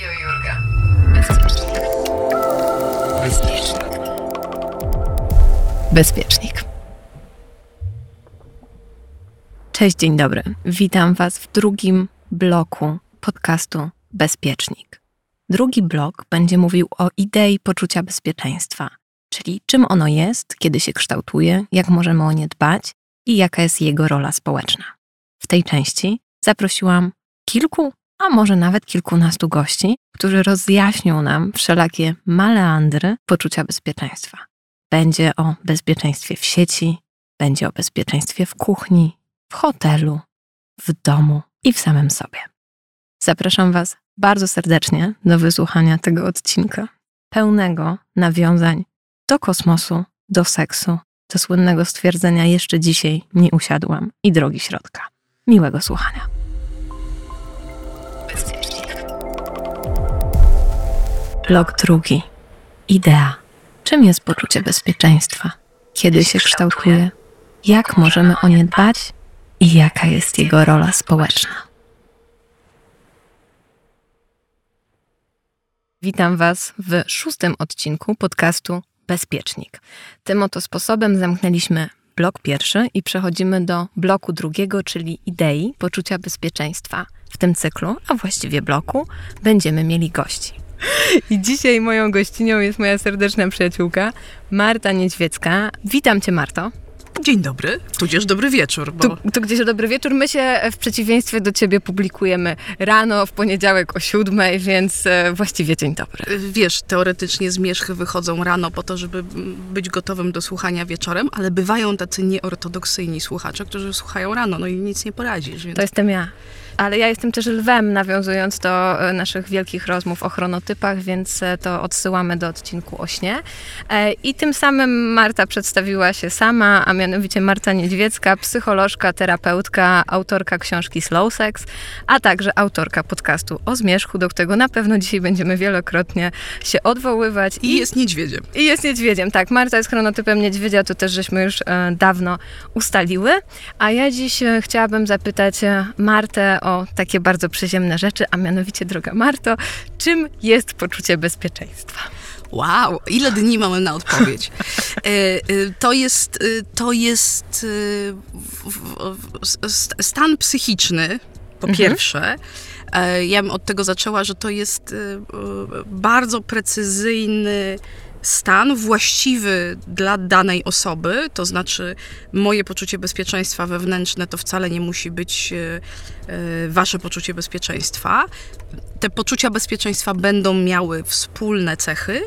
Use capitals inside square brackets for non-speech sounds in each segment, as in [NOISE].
i o Jurga. Bezpiecznik. Bezpiecznik. Cześć, dzień dobry. Witam Was w drugim bloku podcastu Bezpiecznik. Drugi blok będzie mówił o idei poczucia bezpieczeństwa, czyli czym ono jest, kiedy się kształtuje, jak możemy o nie dbać i jaka jest jego rola społeczna. W tej części zaprosiłam kilku, a może nawet kilkunastu gości, którzy rozjaśnią nam wszelakie maleandry poczucia bezpieczeństwa. Będzie o bezpieczeństwie w sieci, będzie o bezpieczeństwie w kuchni, w hotelu, w domu i w samym sobie. Zapraszam Was bardzo serdecznie do wysłuchania tego odcinka, pełnego nawiązań do kosmosu, do seksu, do słynnego stwierdzenia jeszcze dzisiaj nie usiadłam i drogi środka. Miłego słuchania. Blok drugi. Idea. Czym jest poczucie bezpieczeństwa? Kiedy się kształtuje? Jak możemy o nie dbać? I jaka jest jego rola społeczna? Witam Was w szóstym odcinku podcastu Bezpiecznik. Tym oto sposobem zamknęliśmy blok pierwszy i przechodzimy do bloku drugiego, czyli idei poczucia bezpieczeństwa. W tym cyklu, a właściwie bloku, będziemy mieli gości. I dzisiaj moją gościnią jest moja serdeczna przyjaciółka Marta Niedźwiecka. Witam Cię, Marto. Dzień dobry, tudzież dobry wieczór, bo Tu, tu gdzieś dobry wieczór. My się w przeciwieństwie do Ciebie publikujemy rano, w poniedziałek o siódmej, więc e, właściwie dzień dobry. wiesz, teoretycznie zmierzchy wychodzą rano po to, żeby być gotowym do słuchania wieczorem, ale bywają tacy nieortodoksyjni słuchacze, którzy słuchają rano, no i nic nie poradzisz, więc To jestem ja. Ale ja jestem też lwem, nawiązując do e, naszych wielkich rozmów o chronotypach, więc e, to odsyłamy do odcinku o śnie. E, I tym samym Marta przedstawiła się sama, a mianowicie Marta Niedźwiecka, psycholożka, terapeutka, autorka książki Slow Sex, a także autorka podcastu o zmierzchu, do którego na pewno dzisiaj będziemy wielokrotnie się odwoływać. i jest niedźwiedziem. I jest niedźwiedziem, tak. Marta jest chronotypem niedźwiedzia, to też żeśmy już dawno ustaliły. A ja dziś chciałabym zapytać Martę o takie bardzo przyziemne rzeczy, a mianowicie, droga Marto, czym jest poczucie bezpieczeństwa? Wow, ile dni mamy na odpowiedź? [LAUGHS] E, e, To jest, e, to jest stan psychiczny, po Mhm. pierwsze. Ja bym od tego zaczęła, że to jest bardzo precyzyjny stan właściwy dla danej osoby, to znaczy moje poczucie bezpieczeństwa wewnętrzne to wcale nie musi być e, e, wasze poczucie bezpieczeństwa. Te poczucia bezpieczeństwa będą miały wspólne cechy,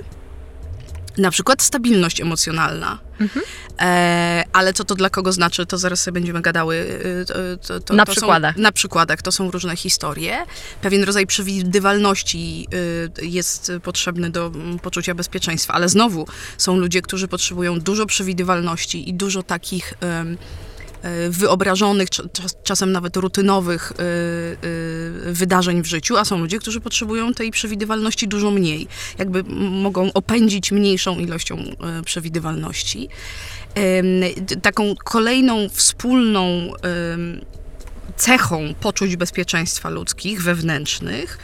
na przykład stabilność emocjonalna. E, ale co to dla kogo znaczy, to zaraz sobie będziemy gadały. e, To, to, Na to przykładach. Są, na przykładach. To są różne historie. Pewien rodzaj przewidywalności e, jest potrzebny do mm, poczucia bezpieczeństwa, ale znowu są ludzie, którzy potrzebują dużo przewidywalności i dużo takich e, wyobrażonych, cza- czas, czasem nawet rutynowych e, e, wydarzeń w życiu, a są ludzie, którzy potrzebują tej przewidywalności dużo mniej. Jakby mogą opędzić mniejszą ilością e, przewidywalności. Taką kolejną wspólną cechą poczuć bezpieczeństwa ludzkich, wewnętrznych,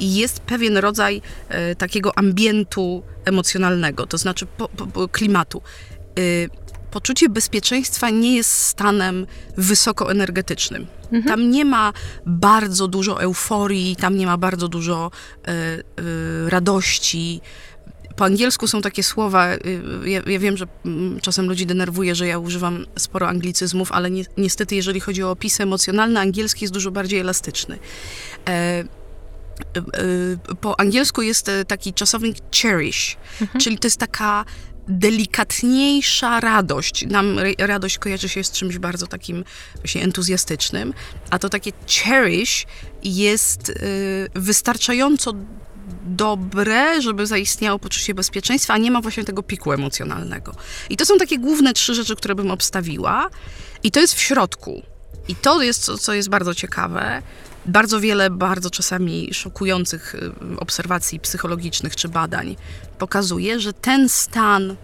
jest pewien rodzaj e, takiego ambientu emocjonalnego, to znaczy po, po, klimatu. Poczucie bezpieczeństwa nie jest stanem wysokoenergetycznym. Tam nie ma bardzo dużo euforii, tam nie ma bardzo dużo e, e, radości. Po angielsku są takie słowa, y, ja, ja wiem, że mm, czasem ludzi denerwuje, że ja używam sporo anglicyzmów, ale ni niestety jeżeli chodzi o opisy emocjonalne, angielski jest dużo bardziej elastyczny. E, e, e, po angielsku jest e, taki czasownik cherish, czyli to jest taka delikatniejsza radość. Nam ra- radość kojarzy się z czymś bardzo takim właśnie entuzjastycznym, a to takie cherish jest y, wystarczająco dobre, żeby zaistniało poczucie bezpieczeństwa, a nie ma właśnie tego piku emocjonalnego. I to są takie główne trzy rzeczy, które bym obstawiła. I to jest w środku. I to jest, co, co jest bardzo ciekawe. Bardzo wiele, bardzo czasami szokujących y, obserwacji psychologicznych czy badań pokazuje, że ten stan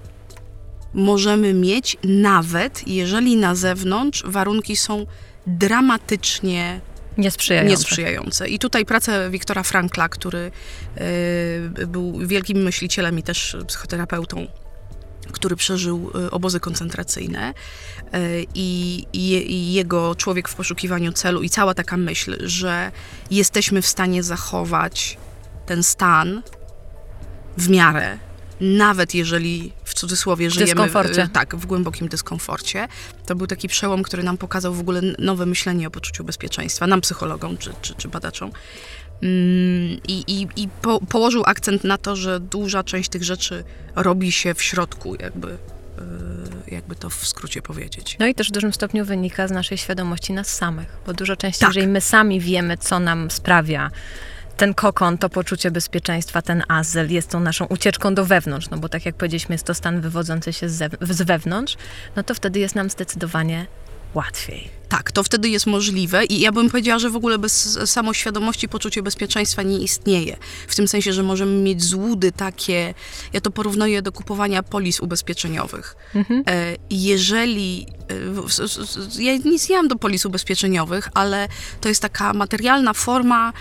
możemy mieć nawet jeżeli na zewnątrz warunki są dramatycznie niesprzyjające. niesprzyjające. I tutaj prace Wiktora Frankla, który y, był wielkim myślicielem i też psychoterapeutą, który przeżył y, obozy koncentracyjne y, i, i, i, jego człowiek w poszukiwaniu celu i cała taka myśl, że jesteśmy w stanie zachować ten stan w miarę, nawet jeżeli w cudzysłowie żyjemy w, tak, w głębokim dyskomforcie. To był taki przełom, który nam pokazał w ogóle nowe myślenie o poczuciu bezpieczeństwa, nam psychologom czy, czy, czy badaczom. Mm, I, i, i po, położył akcent na to, że duża część tych rzeczy robi się w środku, jakby, e, jakby to w skrócie powiedzieć. No i też w dużym stopniu wynika z naszej świadomości nas samych, bo dużo częściej, tak. jeżeli my sami wiemy, co nam sprawia ten kokon, to poczucie bezpieczeństwa, ten azyl jest tą naszą ucieczką do wewnątrz, no bo tak jak powiedzieliśmy, jest to stan wywodzący się z, z wewnątrz, no to wtedy jest nam zdecydowanie łatwiej. Tak, to wtedy jest możliwe i ja bym powiedziała, że w ogóle bez samoświadomości poczucie bezpieczeństwa nie istnieje. W tym sensie, że możemy mieć złudy takie, ja to porównuję do kupowania polis ubezpieczeniowych. Mhm. E, jeżeli, e, ja nic nie mam do polis ubezpieczeniowych, ale to jest taka materialna forma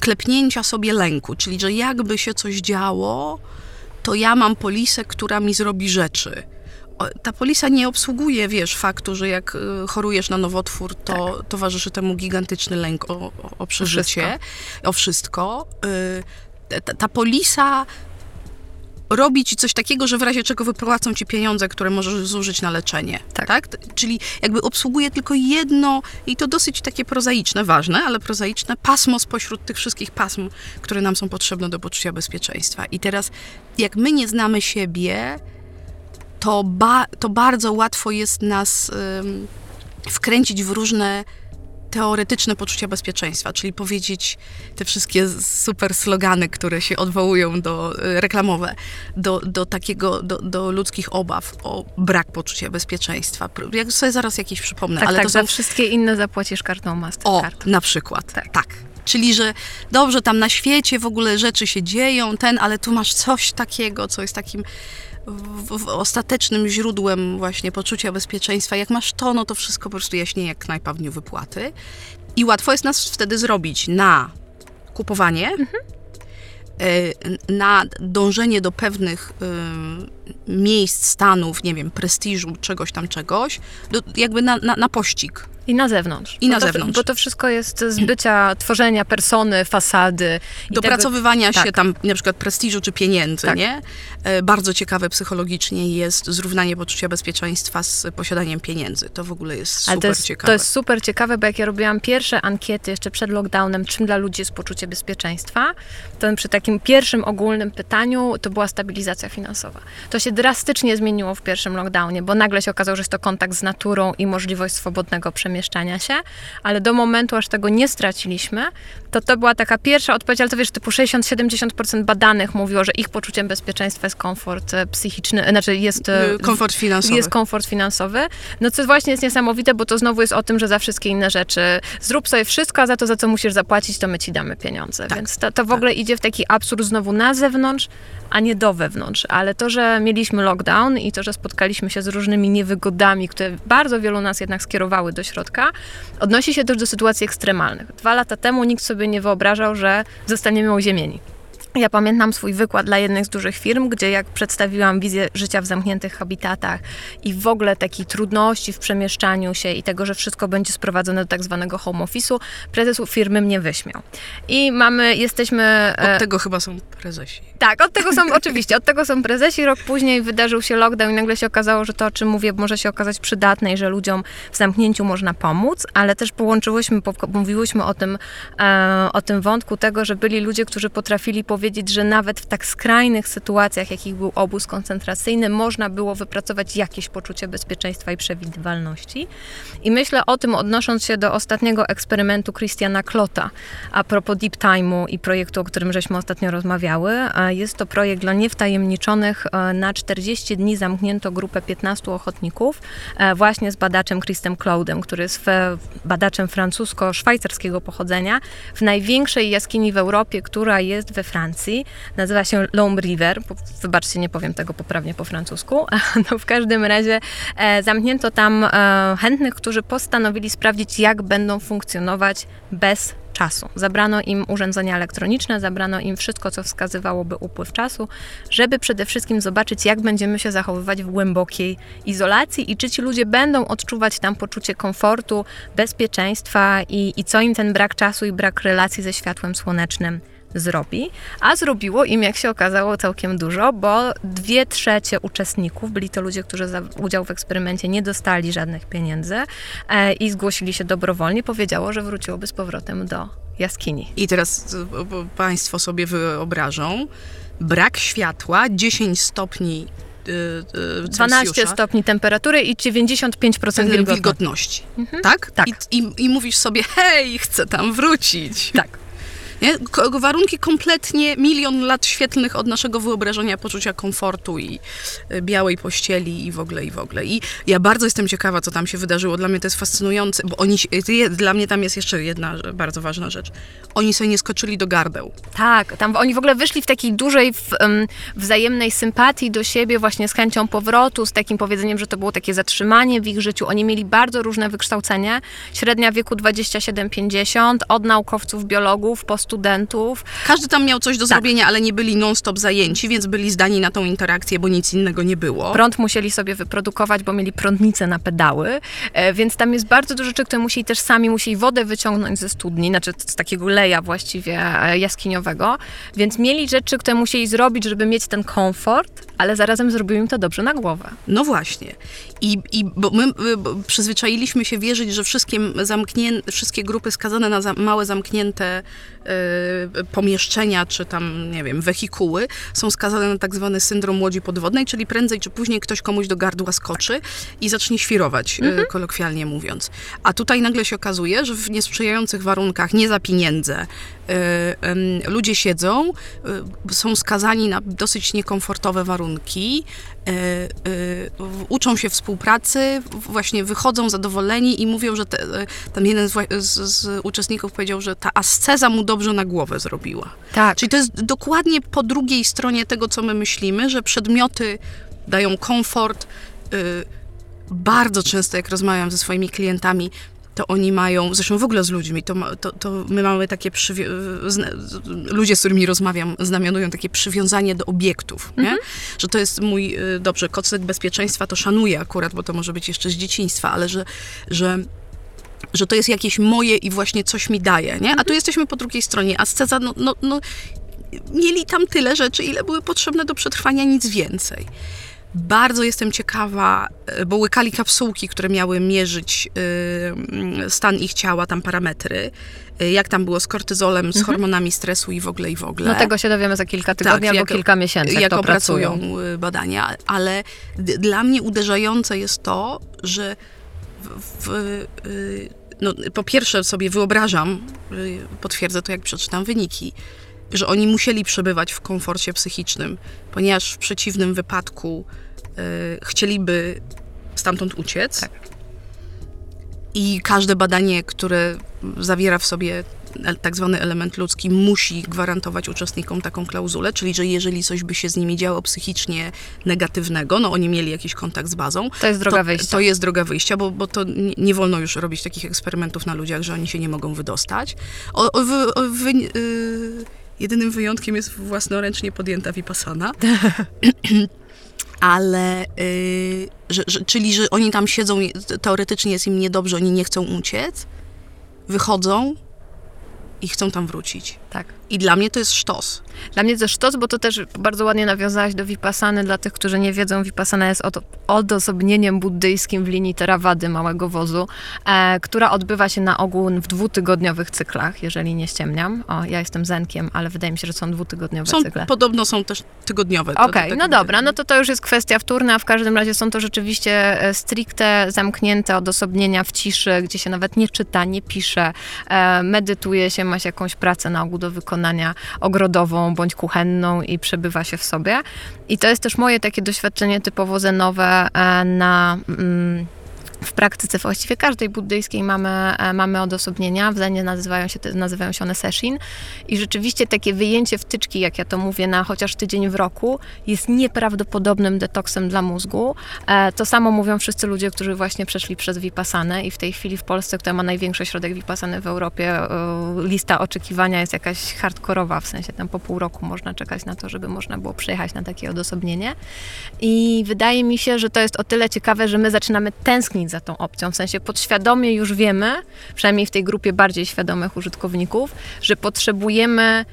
klepnięcia sobie lęku, czyli że jakby się coś działo, to ja mam polisę, która mi zrobi rzeczy ta polisa nie obsługuje, wiesz, faktu, że jak y, chorujesz na nowotwór, to tak. towarzyszy temu gigantyczny lęk o, o przeżycie, o wszystko. O wszystko. Y, ta, ta polisa robi ci coś takiego, że w razie czego wypłacą ci pieniądze, które możesz zużyć na leczenie. Tak. tak. Czyli jakby obsługuje tylko jedno, i to dosyć takie prozaiczne, ważne, ale prozaiczne, pasmo spośród tych wszystkich pasm, które nam są potrzebne do poczucia bezpieczeństwa. I teraz, jak my nie znamy siebie, to, ba, to bardzo łatwo jest nas ym, wkręcić w różne teoretyczne poczucia bezpieczeństwa, czyli powiedzieć te wszystkie super slogany, które się odwołują do y, reklamowe, do, do takiego, do, do ludzkich obaw o brak poczucia bezpieczeństwa. Jak sobie zaraz jakieś przypomnę. Tak, ale tak, to za są... wszystkie inne zapłacisz kartą Mastercard. O, na przykład, tak. tak. Czyli, że dobrze, tam na świecie w ogóle rzeczy się dzieją, ten, ale tu masz coś takiego, co jest takim w, w ostatecznym źródłem właśnie poczucia bezpieczeństwa. Jak masz to, no to wszystko po prostu jaśnieje jak knajpa w dniu wypłaty. I łatwo jest nas wtedy zrobić na kupowanie, mhm. Y, na dążenie do pewnych miejsc, stanów, nie wiem, prestiżu, czegoś tam, czegoś, do, jakby na, na, na pościg. I na zewnątrz. I na to, zewnątrz. Bo to wszystko jest z bycia, tworzenia persony, fasady. Dopracowywania tego, się tak. tam na przykład prestiżu czy pieniędzy, tak. nie? E, bardzo ciekawe psychologicznie jest zrównanie poczucia bezpieczeństwa z posiadaniem pieniędzy. To w ogóle jest super to jest, ciekawe. To jest super ciekawe, bo jak ja robiłam pierwsze ankiety jeszcze przed lockdownem, czym dla ludzi jest poczucie bezpieczeństwa, to przy takim pierwszym ogólnym pytaniu to była stabilizacja finansowa. To się drastycznie zmieniło w pierwszym lockdownie, bo nagle się okazało, że jest to kontakt z naturą i możliwość swobodnego przemieszczania się, ale do momentu, aż tego nie straciliśmy, to to była taka pierwsza odpowiedź, ale to wiesz, typu 60-70% badanych mówiło, że ich poczuciem bezpieczeństwa jest komfort e, psychiczny, znaczy jest... E, komfort finansowy. Jest komfort finansowy. No co właśnie jest niesamowite, bo to znowu jest o tym, że za wszystkie inne rzeczy zrób sobie wszystko, a za to, za co musisz zapłacić, to my ci damy pieniądze. Tak, Więc to, to w tak. ogóle idzie w taki absurd znowu na zewnątrz, a nie do wewnątrz. Ale to, że mieliśmy lockdown i to, że spotkaliśmy się z różnymi niewygodami, które bardzo wielu nas jednak skierowały do środka, odnosi się też do sytuacji ekstremalnych. Dwa lata temu nikt sobie nie wyobrażał, że zostaniemy uziemieni. Ja pamiętam swój wykład dla jednej z dużych firm, gdzie jak przedstawiłam wizję życia w zamkniętych habitatach i w ogóle takiej trudności w przemieszczaniu się i tego, że wszystko będzie sprowadzone do tak zwanego home office'u, prezes firmy mnie wyśmiał. I mamy, jesteśmy... Od e, tego chyba są prezesi. Tak, od tego są, [LAUGHS] oczywiście, od tego są prezesi. Rok później wydarzył się lockdown i nagle się okazało, że to, o czym mówię, może się okazać przydatne i że ludziom w zamknięciu można pomóc, ale też połączyłyśmy, mówiłyśmy o tym, e, o tym wątku tego, że byli ludzie, którzy potrafili powiedzieć, powiedzieć, że nawet w tak skrajnych sytuacjach, jakich był obóz koncentracyjny, można było wypracować jakieś poczucie bezpieczeństwa i przewidywalności. I myślę o tym, odnosząc się do ostatniego eksperymentu Christiana Klota, a propos Deep Time'u i projektu, o którym żeśmy ostatnio rozmawiały. Jest to projekt dla niewtajemniczonych. E, na 40 dni zamknięto grupę 15 ochotników e, właśnie z badaczem Christem Cloudem, który jest badaczem francusko-szwajcarskiego pochodzenia w największej jaskini w Europie, która jest we Francji. Nazywa się Lomb River. Wybaczcie, nie powiem tego poprawnie po francusku. [LAUGHS] No w każdym razie e, zamknięto tam chętnych, którzy postanowili sprawdzić, jak będą funkcjonować bez czasu. Zabrano im urządzenia elektroniczne, zabrano im wszystko, co wskazywałoby upływ czasu, żeby przede wszystkim zobaczyć, jak będziemy się zachowywać w głębokiej izolacji i czy ci ludzie będą odczuwać tam poczucie komfortu, bezpieczeństwa i, i co im ten brak czasu i brak relacji ze światłem słonecznym zrobi, a zrobiło im, jak się okazało, całkiem dużo, bo dwie trzecie uczestników, byli to ludzie, którzy za udział w eksperymencie nie dostali żadnych pieniędzy e, i zgłosili się dobrowolnie, powiedziało, że wróciłoby z powrotem do jaskini. I teraz Państwo sobie wyobrażą, brak światła, 10 stopni Celsjusza. 12 stopni temperatury i 95% wilgotności. wilgotności. Mhm. Tak? tak. I, i, I mówisz sobie, hej, chcę tam wrócić. Tak. Nie? Warunki kompletnie milion lat świetlnych od naszego wyobrażenia poczucia komfortu i e, białej pościeli i w ogóle, i w ogóle. I ja bardzo jestem ciekawa, co tam się wydarzyło. Dla mnie to jest fascynujące, bo oni, dla mnie tam jest jeszcze jedna bardzo ważna rzecz. Oni sobie nie skoczyli do gardeł. Tak, tam oni w ogóle wyszli w takiej dużej w, um, wzajemnej sympatii do siebie, właśnie z chęcią powrotu, z takim powiedzeniem, że to było takie zatrzymanie w ich życiu. Oni mieli bardzo różne wykształcenie. Średnia wieku 27-50, od naukowców, biologów, po studentów. Każdy tam miał coś do tak. zrobienia, ale nie byli non-stop zajęci, więc byli zdani na tą interakcję, bo nic innego nie było. Prąd musieli sobie wyprodukować, bo mieli prądnice na pedały, e, więc tam jest bardzo dużo rzeczy, które musieli też sami, musieli wodę wyciągnąć ze studni, znaczy z takiego leja właściwie e, jaskiniowego, więc mieli rzeczy, które musieli zrobić, żeby mieć ten komfort, ale zarazem zrobił im to dobrze na głowę. No właśnie. I, i bo my bo przyzwyczailiśmy się wierzyć, że wszystkie, zamknię, wszystkie grupy skazane na za, małe, zamknięte y, pomieszczenia, czy tam, nie wiem, wehikuły, są skazane na tak zwany syndrom łodzi podwodnej, czyli prędzej czy później ktoś komuś do gardła skoczy i zacznie świrować, y, mhm. kolokwialnie mówiąc. A tutaj nagle się okazuje, że w niesprzyjających warunkach, nie za pieniądze, y, ludzie siedzą, są skazani na dosyć niekomfortowe warunki, uczą się współpracy, właśnie wychodzą zadowoleni i mówią, że te, tam jeden z, z, uczestników powiedział, że ta asceza mu dobrze na głowę zrobiła. Tak. Czyli to jest dokładnie po drugiej stronie tego, co my myślimy, że przedmioty dają komfort. Y, bardzo często, jak rozmawiam ze swoimi klientami, to oni mają, zresztą w ogóle z ludźmi, to, to, to my mamy takie, ludzie, z którymi rozmawiam, znamionują takie przywiązanie do obiektów? Mhm. że to jest mój, y, dobrze, kocyk bezpieczeństwa to szanuję akurat, bo to może być jeszcze z dzieciństwa, ale że, że że to jest jakieś moje i właśnie coś mi daje, nie? A tu mhm. jesteśmy po drugiej stronie. Asceza, no, no, no, mieli tam tyle rzeczy, ile były potrzebne do przetrwania, nic więcej. Bardzo jestem ciekawa, e, bo łykali kapsułki, które miały mierzyć y, stan ich ciała, tam parametry. Y, jak tam było z kortyzolem, z mhm. hormonami stresu i w ogóle, i w ogóle. No tego się dowiemy za kilka tygodni tak, albo kilka miesięcy, jak, jak to pracują. badania. Ale dla mnie uderzające jest to, że w, w, y, no, po pierwsze sobie wyobrażam, potwierdzę to jak przeczytam wyniki, że oni musieli przebywać w komforcie psychicznym, ponieważ w przeciwnym wypadku y, chcieliby stamtąd uciec. Tak. I każde badanie, które zawiera w sobie tak zwany element ludzki, musi gwarantować uczestnikom taką klauzulę, czyli że jeżeli coś by się z nimi działo psychicznie negatywnego, no oni mieli jakiś kontakt z bazą. To jest droga to, wyjścia. To jest droga wyjścia, bo, bo to nie, nie, wolno już robić takich eksperymentów na ludziach, że oni się nie mogą wydostać. O, o, o, wy, yy, Jedynym wyjątkiem jest własnoręcznie podjęta Vipassana. [LAUGHS] Ale, yy, że, że, czyli, że oni tam siedzą, teoretycznie jest im niedobrze, oni nie chcą uciec, wychodzą i chcą tam wrócić. Tak. I dla mnie to jest sztos. Dla mnie to jest sztos, bo to też bardzo ładnie nawiązałaś do Vipassany. Dla tych, którzy nie wiedzą, Vipassana jest odosobnieniem buddyjskim w linii Theravady, małego wozu, e, która odbywa się na ogół w dwutygodniowych cyklach, jeżeli nie ściemniam. O, ja jestem zenkiem, ale wydaje mi się, że są dwutygodniowe są, cykle. Podobno są też tygodniowe. Okej, okay, tak no dobra, no to to już jest kwestia wtórna. W każdym razie są to rzeczywiście e, stricte zamknięte odosobnienia w ciszy, gdzie się nawet nie czyta, nie pisze, e, medytuje się, ma się jakąś pracę na ogół do wykonania ogrodową bądź kuchenną i przebywa się w sobie. I to jest też moje takie doświadczenie typowo zenowe e, na... Mm, w praktyce właściwie każdej buddyjskiej mamy, e, mamy odosobnienia, w Zenie nazywają się, nazywają się one seshin i rzeczywiście takie wyjęcie wtyczki, jak ja to mówię, na chociaż tydzień w roku jest nieprawdopodobnym detoksem dla mózgu. E, to samo mówią wszyscy ludzie, którzy właśnie przeszli przez Vipassanę i w tej chwili w Polsce, która ma największy ośrodek Vipassany w Europie, e, lista oczekiwania jest jakaś hardkorowa, w sensie tam po pół roku można czekać na to, żeby można było przyjechać na takie odosobnienie. I wydaje mi się, że to jest o tyle ciekawe, że my zaczynamy tęsknić za tą opcją. W sensie podświadomie już wiemy, przynajmniej w tej grupie bardziej świadomych użytkowników, że potrzebujemy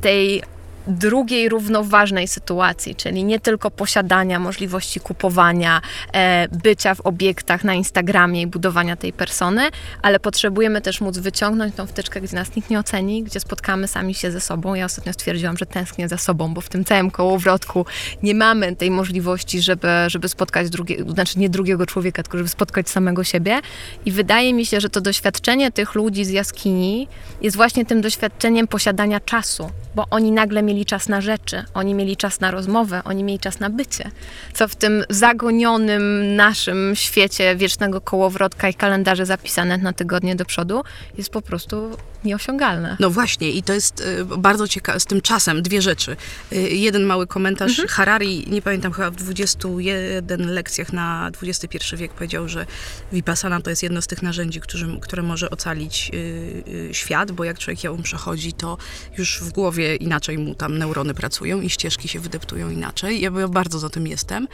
tej drugiej równoważnej sytuacji, czyli nie tylko posiadania możliwości kupowania, e, bycia w obiektach na Instagramie i budowania tej persony, ale potrzebujemy też móc wyciągnąć tą wtyczkę, gdzie nas nikt nie oceni, gdzie spotkamy sami się ze sobą. Ja ostatnio stwierdziłam, że tęsknię za sobą, bo w tym całym kołowrotku nie mamy tej możliwości, żeby, żeby spotkać drugiego, znaczy nie drugiego człowieka, tylko żeby spotkać samego siebie. I wydaje mi się, że to doświadczenie tych ludzi z jaskini jest właśnie tym doświadczeniem posiadania czasu, bo oni nagle mieli czas na rzeczy, oni mieli czas na rozmowę, oni mieli czas na bycie, co w tym zagonionym naszym świecie wiecznego kołowrotka i kalendarze zapisane na tygodnie do przodu jest po prostu nieosiągalne. No właśnie i to jest y, bardzo ciekawe, z tym czasem dwie rzeczy. Y, jeden mały komentarz, mhm. Harari, nie pamiętam, chyba w 21 lekcjach na XXI wiek powiedział, że Vipassana to jest jedno z tych narzędzi, którzy, które może ocalić y, świat, bo jak człowiek ją przechodzi, to już w głowie inaczej mu tam neurony pracują i ścieżki się wydeptują inaczej. Ja bardzo za tym jestem.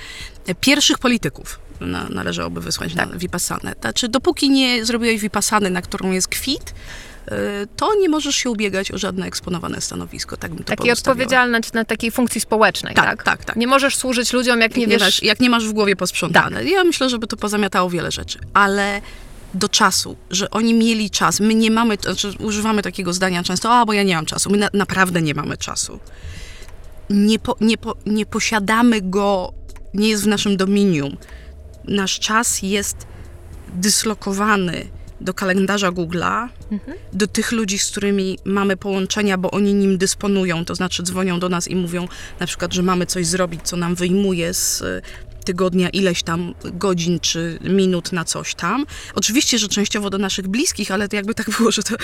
Pierwszych polityków na, należałoby wysłać tak. na Vipassanę. Znaczy, dopóki nie zrobiłeś Vipassany, na którą jest kwit, to nie możesz się ubiegać o żadne eksponowane stanowisko. Tak bym to Takie odpowiedzialne na takiej funkcji społecznej, tak, tak? Tak, tak. Nie możesz służyć ludziom, jak, jak nie, wiesz... Masz, jak nie masz w głowie posprzątane. Tak. Ja myślę, żeby to pozamiatało wiele rzeczy. Ale do czasu, że oni mieli czas. My nie mamy, znaczy używamy takiego zdania często, a bo ja nie mam czasu. My na, naprawdę nie mamy czasu. Nie, po, nie, po, nie posiadamy go, nie jest w naszym dominium. Nasz czas jest dyslokowany do kalendarza Google'a, mhm. do tych ludzi, z którymi mamy połączenia, bo oni nim dysponują, to znaczy dzwonią do nas i mówią na przykład, że mamy coś zrobić, co nam wyjmuje z tygodnia ileś tam godzin czy minut na coś tam. Oczywiście, że częściowo do naszych bliskich, ale jakby tak było, że to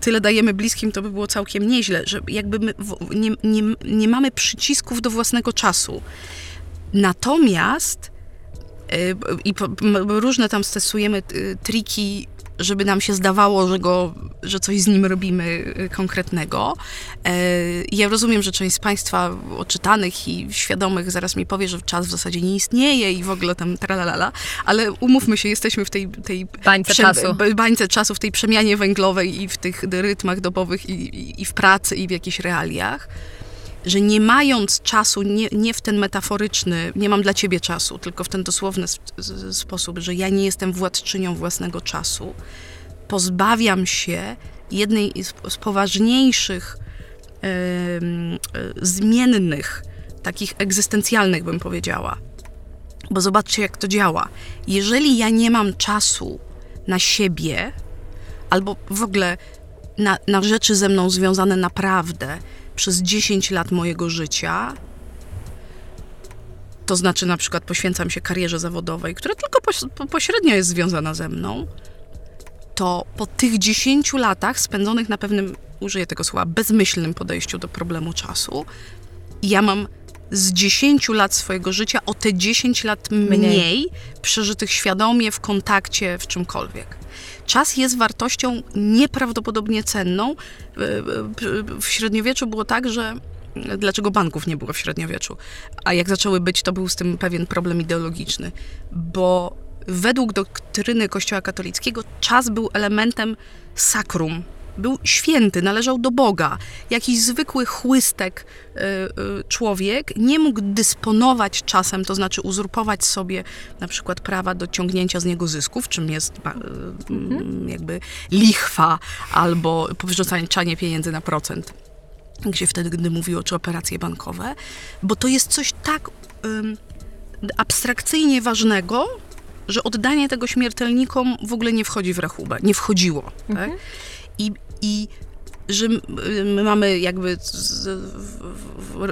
tyle dajemy bliskim, to by było całkiem nieźle, że jakby my nie, nie, nie mamy przycisków do własnego czasu. Natomiast y, i różne tam stosujemy y, triki żeby nam się zdawało, że, go, że coś z nim robimy y, konkretnego. E, ja rozumiem, że część z Państwa oczytanych i świadomych zaraz mi powie, że czas w zasadzie nie istnieje i w ogóle tam tralalala, ale umówmy się, jesteśmy w tej, tej bańce, czasu. bańce czasu, w tej przemianie węglowej i w tych rytmach dobowych i, i, i w pracy i w jakichś realiach że nie mając czasu, nie, nie w ten metaforyczny, nie mam dla ciebie czasu, tylko w ten dosłowny sposób, że ja nie jestem władczynią własnego czasu, pozbawiam się jednej z poważniejszych zmiennych, takich egzystencjalnych, bym powiedziała. Bo zobaczcie, jak to działa. Jeżeli ja nie mam czasu na siebie, albo w ogóle na, na rzeczy ze mną związane naprawdę, przez 10 lat mojego życia, to znaczy na przykład poświęcam się karierze zawodowej, która tylko pośrednio jest związana ze mną, to po tych 10 latach spędzonych na pewnym, użyję tego słowa, bezmyślnym podejściu do problemu czasu, ja mam z 10 lat swojego życia o te 10 lat mniej, mniej przeżytych świadomie w kontakcie w czymkolwiek. Czas jest wartością nieprawdopodobnie cenną. W średniowieczu było tak, że dlaczego banków nie było w średniowieczu, a jak zaczęły być, to był z tym pewien problem ideologiczny, bo według doktryny Kościoła katolickiego czas był elementem sakrum, był święty, należał do Boga. Jakiś zwykły chłystek y, y, człowiek nie mógł dysponować czasem, to znaczy uzurpować sobie na przykład prawa do ciągnięcia z niego zysków, czym jest y, mhm. jakby lichwa albo wyrzucanie pieniędzy na procent, gdzie wtedy, gdy mówiło, czy operacje bankowe, bo to jest coś tak abstrakcyjnie ważnego, że oddanie tego śmiertelnikom w ogóle nie wchodzi w rachubę, nie wchodziło. Tak? Mhm. Tak? I, i że my mamy jakby,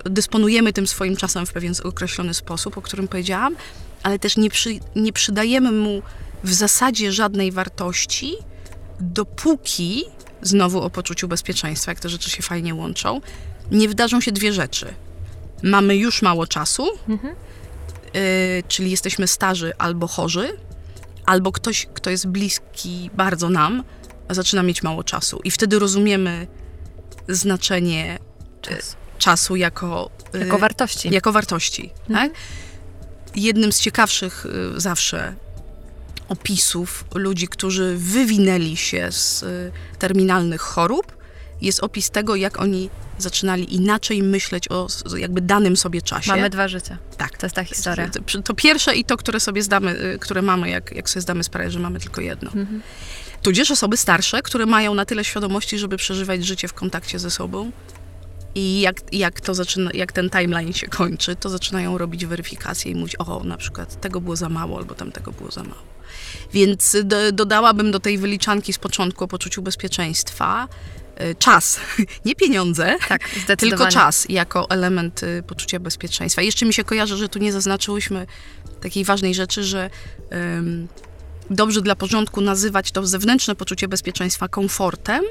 dysponujemy tym swoim czasem w pewien określony sposób, o którym powiedziałam, ale też nie, przy, nie przydajemy mu w zasadzie żadnej wartości, dopóki, znowu o poczuciu bezpieczeństwa, jak te rzeczy się fajnie łączą, nie wydarzą się dwie rzeczy. Mamy już mało czasu, mhm. y, czyli jesteśmy starzy albo chorzy, albo ktoś, kto jest bliski bardzo nam, zaczyna mieć mało czasu. I wtedy rozumiemy znaczenie Czas. czasu jako, y, jako wartości. Jako wartości mhm. tak? Jednym z ciekawszych y, zawsze opisów ludzi, którzy wywinęli się z terminalnych chorób, jest opis tego, jak oni zaczynali inaczej myśleć o jakby danym sobie czasie. Mamy dwa życia. Tak. To jest ta historia. To, to pierwsze i to, które sobie zdamy, które mamy, jak, jak sobie zdamy sprawę, że mamy tylko jedno. Mhm. Tudzież osoby starsze, które mają na tyle świadomości, żeby przeżywać życie w kontakcie ze sobą, i jak, jak, to zaczyna, jak ten timeline się kończy, to zaczynają robić weryfikację i mówić, o, na przykład tego było za mało, albo tamtego było za mało. Więc do, dodałabym do tej wyliczanki z początku o poczuciu bezpieczeństwa y, czas, [LAUGHS] nie pieniądze, tak, [LAUGHS] tylko czas jako element y, poczucia bezpieczeństwa. Jeszcze mi się kojarzy, że tu nie zaznaczyłyśmy takiej ważnej rzeczy, że um, dobrze dla porządku nazywać to zewnętrzne poczucie bezpieczeństwa komfortem,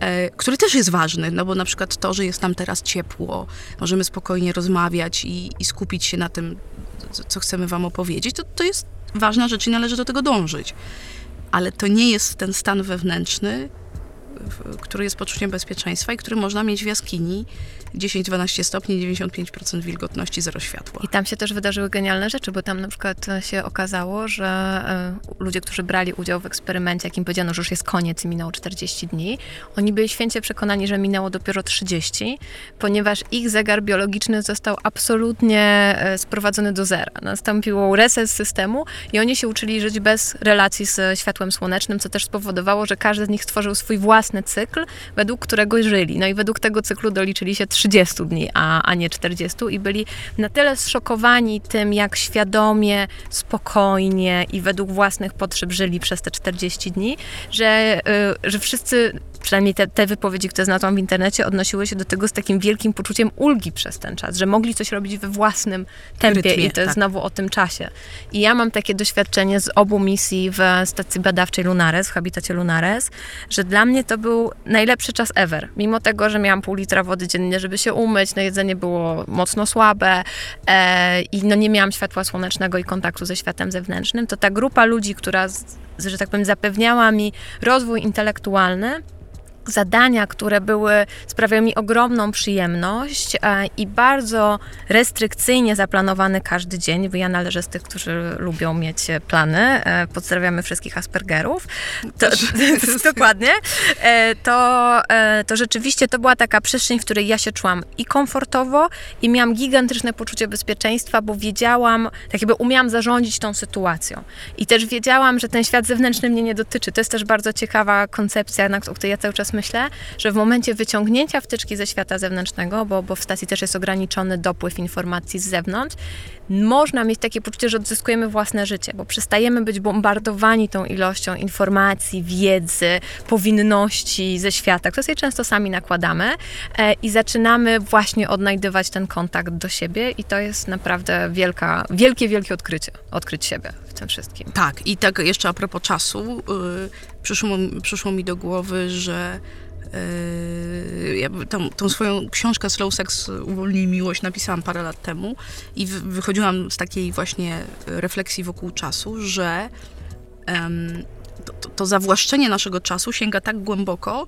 E, który też jest ważny, no bo na przykład to, że jest nam teraz ciepło, możemy spokojnie rozmawiać i, i skupić się na tym, co chcemy wam opowiedzieć, to, to jest ważna rzecz i należy do tego dążyć. Ale to nie jest ten stan wewnętrzny, który jest poczuciem bezpieczeństwa i który można mieć w jaskini 10-12 stopni, 95% wilgotności, zero światła. I tam się też wydarzyły genialne rzeczy, bo tam na przykład się okazało, że y, ludzie, którzy brali udział w eksperymencie, jakim powiedziano, że już jest koniec i minęło 40 dni, oni byli święcie przekonani, że minęło dopiero 30, ponieważ ich zegar biologiczny został absolutnie y, sprowadzony do zera. Nastąpił reset systemu i oni się uczyli żyć bez relacji z światłem słonecznym, co też spowodowało, że każdy z nich stworzył swój własny cykl, według którego żyli. No i według tego cyklu doliczyli się 30 dni, a, a nie 40 i byli na tyle zszokowani tym, jak świadomie, spokojnie i według własnych potrzeb żyli przez te 40 dni, że, y, że wszyscy przynajmniej te, te wypowiedzi, które znalazłam w internecie, odnosiły się do tego z takim wielkim poczuciem ulgi przez ten czas, że mogli coś robić we własnym tempie Rytmie, i to jest tak. znowu o tym czasie. I ja mam takie doświadczenie z obu misji w stacji badawczej Lunares, w habitacie Lunares, że dla mnie to był najlepszy czas ever. Mimo tego, że miałam pół litra wody dziennie, żeby się umyć, no jedzenie było mocno słabe e, i no nie miałam światła słonecznego i kontaktu ze światem zewnętrznym, to ta grupa ludzi, która, że tak powiem, zapewniała mi rozwój intelektualny, zadania, które były, sprawiały mi ogromną przyjemność e, i bardzo restrykcyjnie zaplanowany każdy dzień, bo ja należę z tych, którzy lubią mieć plany. E, pozdrawiamy wszystkich Aspergerów. To, [LAUGHS] dokładnie. E, to, to rzeczywiście to była taka przestrzeń, w której ja się czułam i komfortowo i miałam gigantyczne poczucie bezpieczeństwa, bo wiedziałam, tak jakby umiałam zarządzić tą sytuacją. I też wiedziałam, że ten świat zewnętrzny mnie nie dotyczy. To jest też bardzo ciekawa koncepcja, o której ja cały czas myślę, że w momencie wyciągnięcia wtyczki ze świata zewnętrznego, bo, bo w stacji też jest ograniczony dopływ informacji z zewnątrz, można mieć takie poczucie, że odzyskujemy własne życie, bo przestajemy być bombardowani tą ilością informacji, wiedzy, powinności ze świata, które sobie często sami nakładamy e, i zaczynamy właśnie odnajdywać ten kontakt do siebie i to jest naprawdę wielka, wielkie, wielkie odkrycie, odkryć siebie tym wszystkim. Tak, i tak jeszcze a propos czasu, yy, przyszło, przyszło mi do głowy, że Yy, ja tą, tą, swoją książkę Slow Sex Uwolnij Miłość napisałam parę lat temu i wychodziłam z takiej właśnie refleksji wokół czasu, że to, to zawłaszczenie naszego czasu sięga tak głęboko,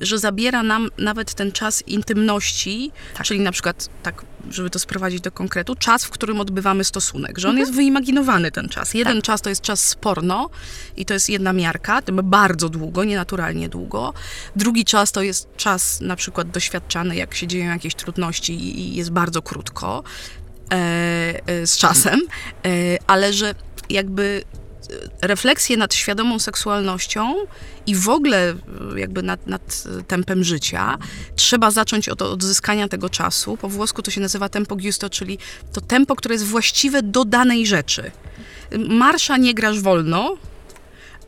że zabiera nam nawet ten czas intymności, tak. czyli na przykład, tak, żeby to sprowadzić do konkretu, czas, w którym odbywamy stosunek, że on mhm. jest wyimaginowany ten czas. Jeden tak. czas to jest czas sporno i to jest jedna miarka, to bardzo długo, nienaturalnie długo. Drugi czas to jest czas na przykład doświadczany, jak się dzieją jakieś trudności i jest bardzo krótko e, e, z czasem, e, ale że jakby refleksję nad świadomą seksualnością i w ogóle jakby nad, nad tempem życia, trzeba zacząć od odzyskania tego czasu. Po włosku to się nazywa tempo giusto, czyli to tempo, które jest właściwe do danej rzeczy. Marsza nie grasz wolno,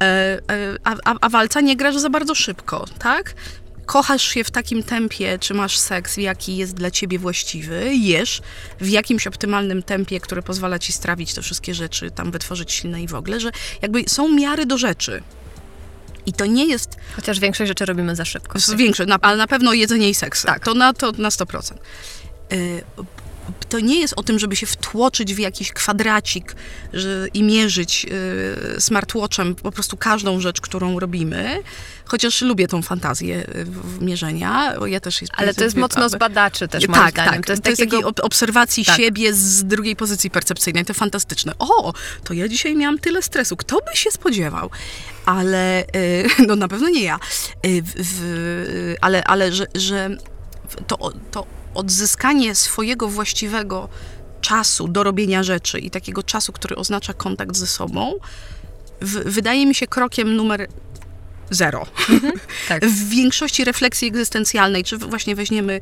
e, e, a, a, a walca nie grasz za bardzo szybko, tak? Kochasz się w takim tempie, czy masz seks, jaki jest dla ciebie właściwy, jesz w jakimś optymalnym tempie, które pozwala ci strawić te wszystkie rzeczy, tam wytworzyć silne i w ogóle, że jakby są miary do rzeczy. I to nie jest... Chociaż większość rzeczy robimy za szybko. Większość, na, ale na pewno jedzenie i seks. Tak. To na, to na 100%. Y, to nie jest o tym, żeby się wtłoczyć w jakiś kwadracik że, i mierzyć y, smartwatchem po prostu każdą rzecz, którą robimy. Chociaż lubię tą fantazję y, mierzenia. Ja też jest, Ale to jest mocno z badaczy też, moim tak, zdaniem. Tak, to jest, to jest takiego... takiej obserwacji Tak. siebie z drugiej pozycji percepcyjnej. To fantastyczne. O, to ja dzisiaj miałam tyle stresu. Kto by się spodziewał? Ale, y, [LAUGHS] no na pewno nie ja. Y, w, w, ale, ale że, że to, to odzyskanie swojego właściwego czasu do robienia rzeczy i takiego czasu, który oznacza kontakt ze sobą, w, wydaje mi się krokiem numer zero. Tak. [LAUGHS] W większości refleksji egzystencjalnej, czy właśnie weźmiemy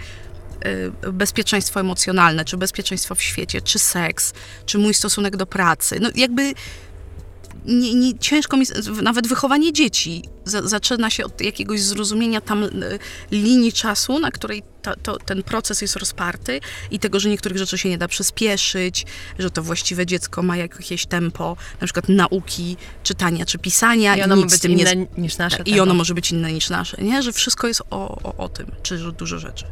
y, bezpieczeństwo emocjonalne, czy bezpieczeństwo w świecie, czy seks, czy mój stosunek do pracy. No jakby nie, nie, ciężko mi, nawet wychowanie dzieci za, zaczyna się od jakiegoś zrozumienia tam y, linii czasu, na której to, ten proces jest rozparty i tego, że niektórych rzeczy się nie da przyspieszyć, że to właściwe dziecko ma jakieś tempo, na przykład nauki, czytania czy pisania I i, ono nic ma być tym nie inne niż nasze. i ono może być inne niż nasze, nie? Że wszystko jest o, o, o tym, czy że dużo rzeczy.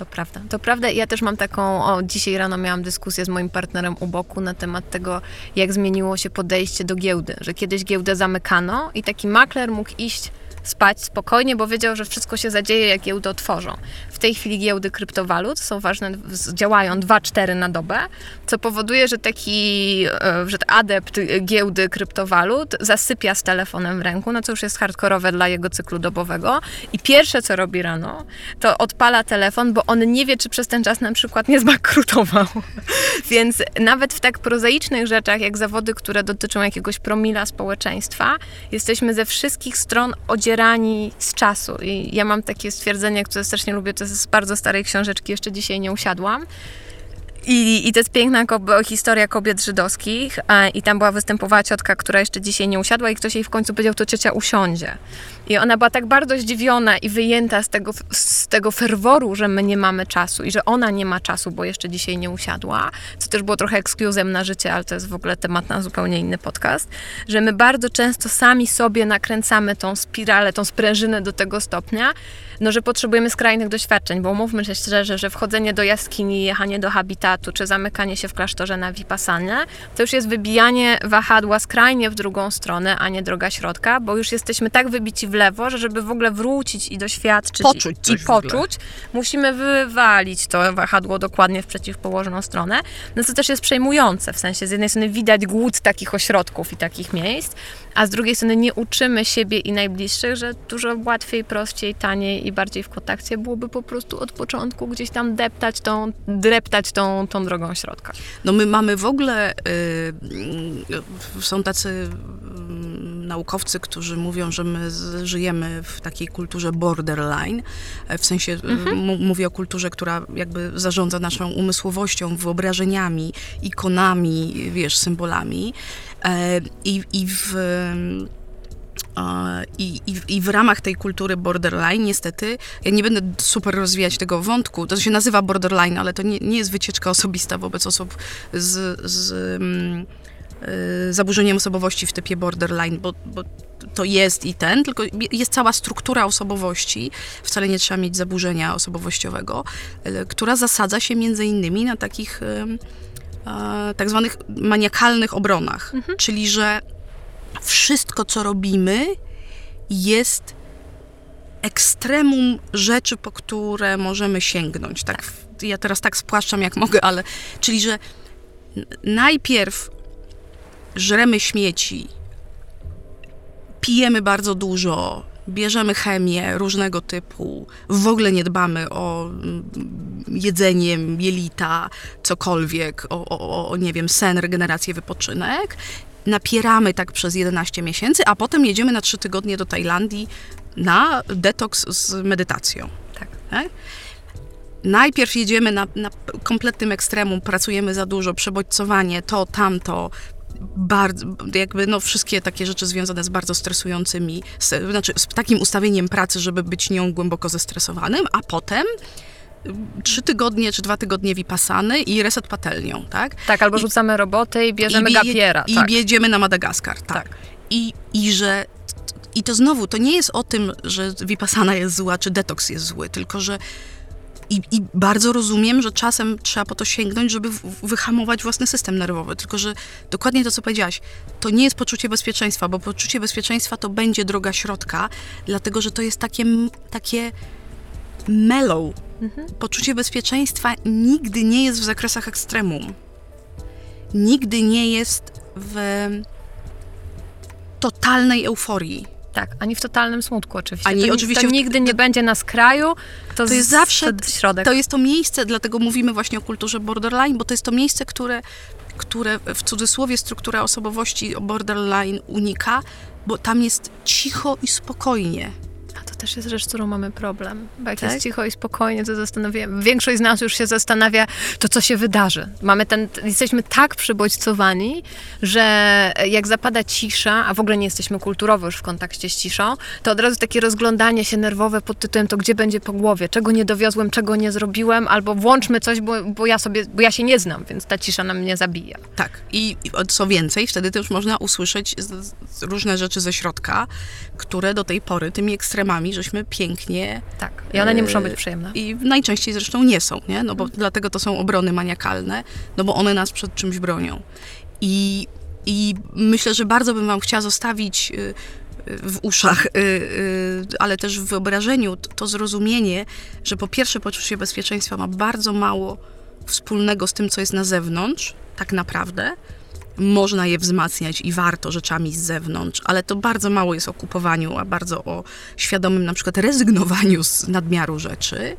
To prawda. To prawda. Ja też mam taką, o, dzisiaj rano miałam dyskusję z moim partnerem u boku na temat tego, jak zmieniło się podejście do giełdy. Że kiedyś giełdę zamykano i taki makler mógł iść spać spokojnie, bo wiedział, że wszystko się zadzieje, jak giełdy otworzą. Tej chwili giełdy kryptowalut są ważne, działają 2-4 na dobę, co powoduje, że taki e, że adept giełdy kryptowalut zasypia z telefonem w ręku, no co już jest hardkorowe dla jego cyklu dobowego i pierwsze, co robi rano, to odpala telefon, bo on nie wie, czy przez ten czas na przykład nie zbankrutował. [LAUGHS] Więc nawet w tak prozaicznych rzeczach, jak zawody, które dotyczą jakiegoś promila społeczeństwa, jesteśmy ze wszystkich stron odzierani z czasu. I ja mam takie stwierdzenie, które strasznie lubię, to z bardzo starej książeczki, jeszcze dzisiaj nie usiadłam. I, I to jest piękna historia kobiet żydowskich. I tam była występowała ciotka, która jeszcze dzisiaj nie usiadła, i ktoś jej w końcu powiedział, to ciocia usiądzie. I ona była tak bardzo zdziwiona i wyjęta z tego, z tego ferworu, że my nie mamy czasu i że ona nie ma czasu, bo jeszcze dzisiaj nie usiadła, co też było trochę ekskluzem na życie, ale to jest w ogóle temat na zupełnie inny podcast, że my bardzo często sami sobie nakręcamy tą spiralę, tą sprężynę do tego stopnia, no, że potrzebujemy skrajnych doświadczeń, bo mówmy się szczerze, że wchodzenie do jaskini, jechanie do habitatu, czy zamykanie się w klasztorze na Vipassanie, to już jest wybijanie wahadła skrajnie w drugą stronę, a nie droga środka, bo już jesteśmy tak wybici w lewo, że żeby w ogóle wrócić i doświadczyć Poczuć i, i poczuć, musimy wywalić to wahadło dokładnie w przeciwpołożoną stronę. No co też jest przejmujące, w sensie z jednej strony widać głód takich ośrodków i takich miejsc, a z drugiej strony nie uczymy siebie i najbliższych, że dużo łatwiej, prościej, taniej i bardziej w kontakcie byłoby po prostu od początku gdzieś tam deptać tą, dreptać tą, tą drogą środka. No my mamy w ogóle, y, są tacy y, naukowcy, którzy mówią, że my żyjemy w takiej kulturze borderline, e, w sensie y, mu- mówię o kulturze, która jakby zarządza naszą umysłowością, wyobrażeniami, ikonami, wiesz, symbolami. E, I, i w... I, i, I w ramach tej kultury borderline, niestety, ja nie będę super rozwijać tego wątku, to się nazywa borderline, ale to nie, nie jest wycieczka osobista wobec osób z, z mm, y, zaburzeniem osobowości w typie borderline, bo, bo to jest i ten, tylko jest cała struktura osobowości, wcale nie trzeba mieć zaburzenia osobowościowego, y, która zasadza się między innymi na takich e, tak zwanych maniakalnych obronach, czyli że wszystko, co robimy, jest ekstremum rzeczy, po które możemy sięgnąć. Tak, w- ja teraz tak spłaszczam, jak mogę, ale czyli, że najpierw żremy śmieci, pijemy bardzo dużo, bierzemy chemię różnego typu, w ogóle nie dbamy o mm, jedzenie, jelita, cokolwiek, o, o- o nie wiem, sen, regenerację, wypoczynek. Napieramy tak przez 11 miesięcy, a potem jedziemy na 3 tygodnie do Tajlandii na detoks z medytacją. Tak. Tak? Najpierw jedziemy na, na kompletnym ekstremum, pracujemy za dużo, przebodźcowanie, to, tamto, bardzo, jakby no wszystkie takie rzeczy związane z bardzo stresującymi, z, znaczy z takim ustawieniem pracy, żeby być nią głęboko zestresowanym, a potem trzy tygodnie czy dwa tygodnie wipasany i reset patelnią, tak? Tak, albo rzucamy roboty i bierzemy i gapiera. I tak. jedziemy na Madagaskar, tak. tak. I, I że i to znowu, to nie jest o tym, że vipassana jest zła, czy detoks jest zły, tylko że i, I, bardzo rozumiem, że czasem trzeba po to sięgnąć, żeby wyhamować własny system nerwowy. Tylko, że dokładnie to, co powiedziałaś, to nie jest poczucie bezpieczeństwa, bo poczucie bezpieczeństwa to będzie droga środka, dlatego, że to jest takie, takie mellow. Mhm. Poczucie bezpieczeństwa nigdy nie jest w zakresach ekstremum. Nigdy nie jest w totalnej euforii tak, ani w totalnym smutku oczywiście. Ani to, oczywiście to nigdy nie będzie na skraju, to, to jest zawsze środek. To jest to miejsce, dlatego mówimy właśnie o kulturze borderline, bo to jest to miejsce, które, które w cudzysłowie struktura osobowości borderline unika, bo tam jest cicho i spokojnie też jest rzecz, z którą mamy problem. Bo jak tak? jest cicho i spokojnie, to zastanawiamy. Większość z nas już się zastanawia, to co się wydarzy. Mamy ten, jesteśmy tak przybodźcowani, że jak zapada cisza, a w ogóle nie jesteśmy kulturowo już w kontakcie z ciszą, to od razu takie rozglądanie się nerwowe pod tytułem to gdzie będzie po głowie, czego nie dowiozłem, czego nie zrobiłem, albo włączmy coś, bo, bo ja sobie, bo ja się nie znam, więc ta cisza nam mnie zabija. Tak. I, co więcej, wtedy też można usłyszeć różne rzeczy ze środka, które do tej pory tymi ekstremami żeśmy pięknie... Tak, i one nie muszą być przyjemne. I najczęściej zresztą nie są, nie? No bo hmm. dlatego to są obrony maniakalne, no bo one nas przed czymś bronią. I, i myślę, że bardzo bym wam chciała zostawić y, y, w uszach, y, ale też w wyobrażeniu to zrozumienie, że po pierwsze poczucie bezpieczeństwa ma bardzo mało wspólnego z tym, co jest na zewnątrz, tak naprawdę, można je wzmacniać i warto rzeczami z zewnątrz, ale to bardzo mało jest o kupowaniu, a bardzo o świadomym na przykład rezygnowaniu z nadmiaru rzeczy,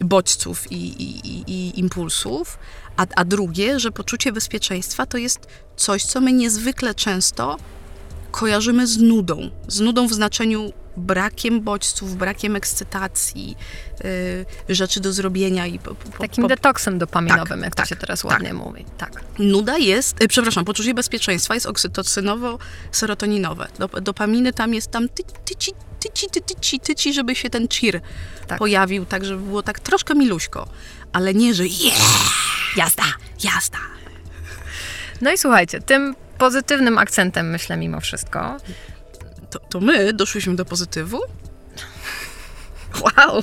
bodźców i, i, i impulsów. A, a drugie, że poczucie bezpieczeństwa to jest coś, co my niezwykle często kojarzymy z nudą. Z nudą w znaczeniu brakiem bodźców, brakiem ekscytacji, y, rzeczy do zrobienia. i po, po, Takim po... detoksem dopaminowym, tak, jak tak, to się teraz ładnie tak. mówi. Tak. Nuda jest, y, przepraszam, poczucie bezpieczeństwa jest oksytocynowo-serotoninowe. Dop dopaminy tam jest tam tyci, tyci, tyci, tyci, żeby się ten cheer tak. pojawił, tak żeby było tak troszkę miluśko, ale nie, że yeah, jazda, jazda. No i słuchajcie, tym pozytywnym akcentem myślę mimo wszystko, to, to my doszłyśmy do pozytywu? Wow,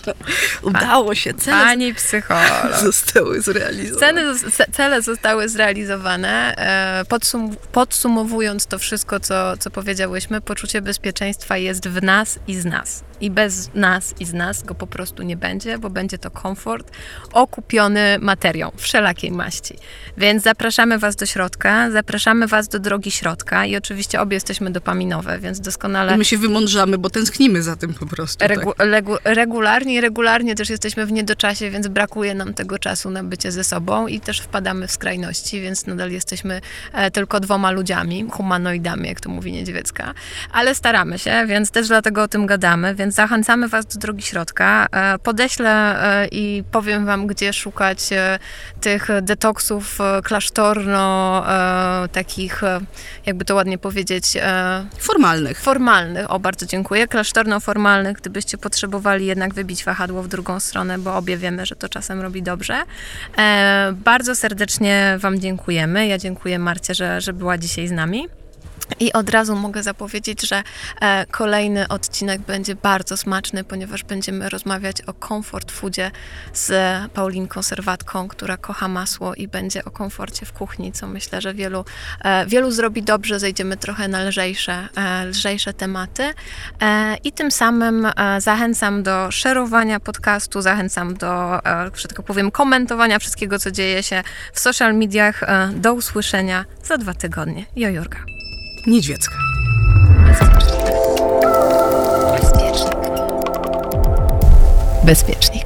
udało się. Cele Pani psycholog. Zostały zrealizowane. Cele, cele zostały zrealizowane. E, podsum podsumowując to wszystko, co, co powiedziałyśmy, poczucie bezpieczeństwa jest w nas i z nas i bez nas i z nas go po prostu nie będzie, bo będzie to komfort okupiony materią wszelakiej maści. Więc zapraszamy Was do środka, zapraszamy Was do drogi środka i oczywiście obie jesteśmy dopaminowe, więc doskonale... I my się wymądrzamy, bo tęsknimy za tym po prostu. Regu tak. regularnie i regularnie też jesteśmy w niedoczasie, więc brakuje nam tego czasu na bycie ze sobą i też wpadamy w skrajności, więc nadal jesteśmy e, tylko dwoma ludziami, humanoidami, jak to mówi Niedźwiecka, ale staramy się, więc też dlatego o tym gadamy, więc zachęcamy Was do drogi środka. E, podeślę e, i powiem Wam, gdzie szukać e, tych detoksów klasztorno, takich, jakby to ładnie powiedzieć... Formalnych. Formalnych, o bardzo dziękuję. Klasztorno-formalnych, gdybyście potrzebowali jednak wybić wahadło w drugą stronę, bo obie wiemy, że to czasem robi dobrze. Bardzo serdecznie Wam dziękujemy. Ja dziękuję Marcie, że, że była dzisiaj z nami. I od razu mogę zapowiedzieć, że e, kolejny odcinek będzie bardzo smaczny, ponieważ będziemy rozmawiać o comfort foodzie z Paulinką Serwatką, która kocha masło i będzie o komforcie w kuchni, co myślę, że wielu, e, wielu zrobi dobrze. Zejdziemy trochę na lżejsze, e, lżejsze tematy. I tym samym zachęcam do szerowania podcastu, zachęcam do, że tak powiem, komentowania wszystkiego, co dzieje się w social mediach. Do usłyszenia za dwa tygodnie. Jo Jurga. Niedźwiecka. Bezpiecznik. Bezpiecznik.